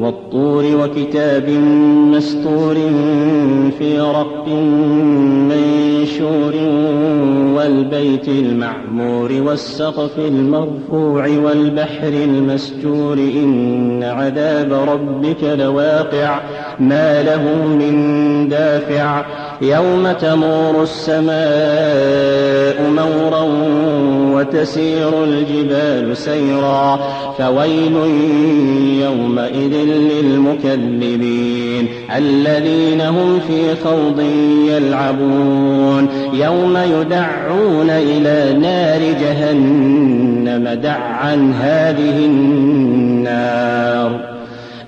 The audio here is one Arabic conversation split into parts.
والطور وكتاب مستور في رق منشور والبيت المعمور والسقف المرفوع والبحر المسجور. إن عذاب ربك لواقع ما له من دافع. يوم تمور السماء مورا وتسير الجبال سيرا فويل يومئذ للمكذبين الذين هم في خوض يلعبون. يوم يدعون إلى نار جهنم دعا هذه النار.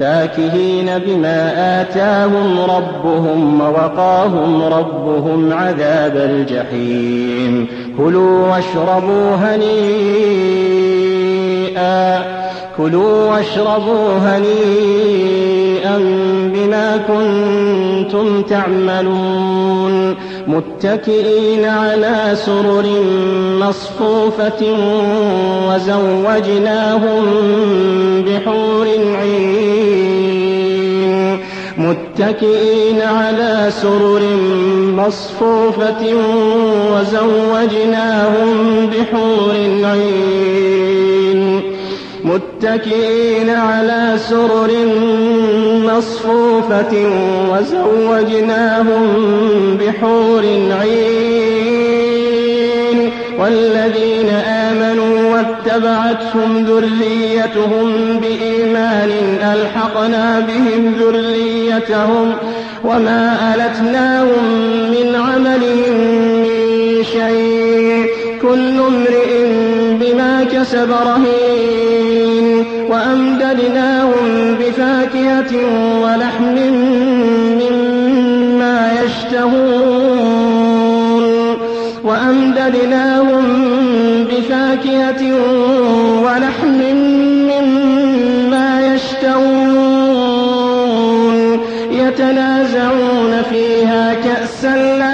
فاكهين بما آتاهم ربهم ووقاهم ربهم عذاب الجحيم. كلوا واشربوا هنيئا. كلوا واشربوا هنيئا. بما كنتم تعملون متكئين على سرر مصفوفة وزوجناهم بحور عين متكئين على سرر مصفوفة وزوجناهم بحور عين متكئين على سرر مصفوفة وزوجناهم بحور عين والذين آمنوا واتبعتهم ذريتهم بإيمان ألحقنا بهم ذريتهم وما ألتناهم من عملهم من شيء كل امرئ بما كسب رهين وأمددناهم بفاكهة ولحم مما يشتهون وأمددناهم بفاكهة ولحم مما يشتهون يتنازعون فيها كأسا لا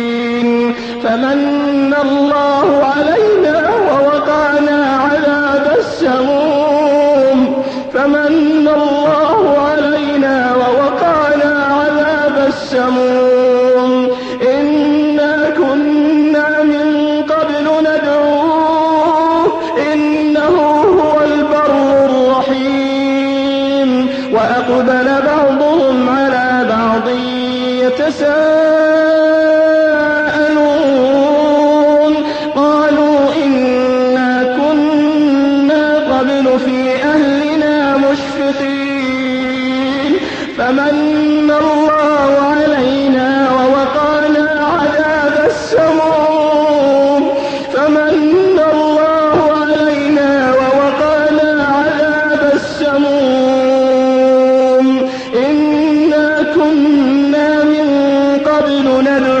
فمن الله علينا ووقعنا عذاب السموم. فمن الله علينا ووقعنا عذاب السموم. إنا كنا من قبل ندعوه. إنه هو البر الرحيم. وأقبل بعضهم على بعض يتساءلون. قبل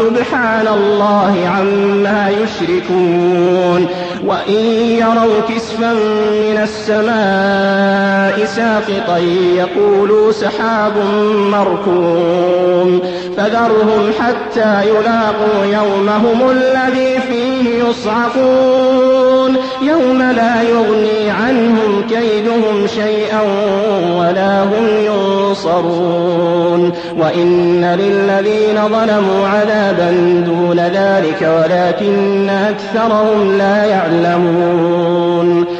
سبحان الله عما يشركون وإن يروا كسفا من السماء ساقطا يقولوا سحاب مركوم فذرهم حتى يلاقوا يومهم الذي فيه يصعقون يوم لا يغني عنهم كيدهم شيئا ولا هم ينصرون. وإن للذين ظلموا عذابا دون ذلك ولكن أكثرهم لا يعلمون.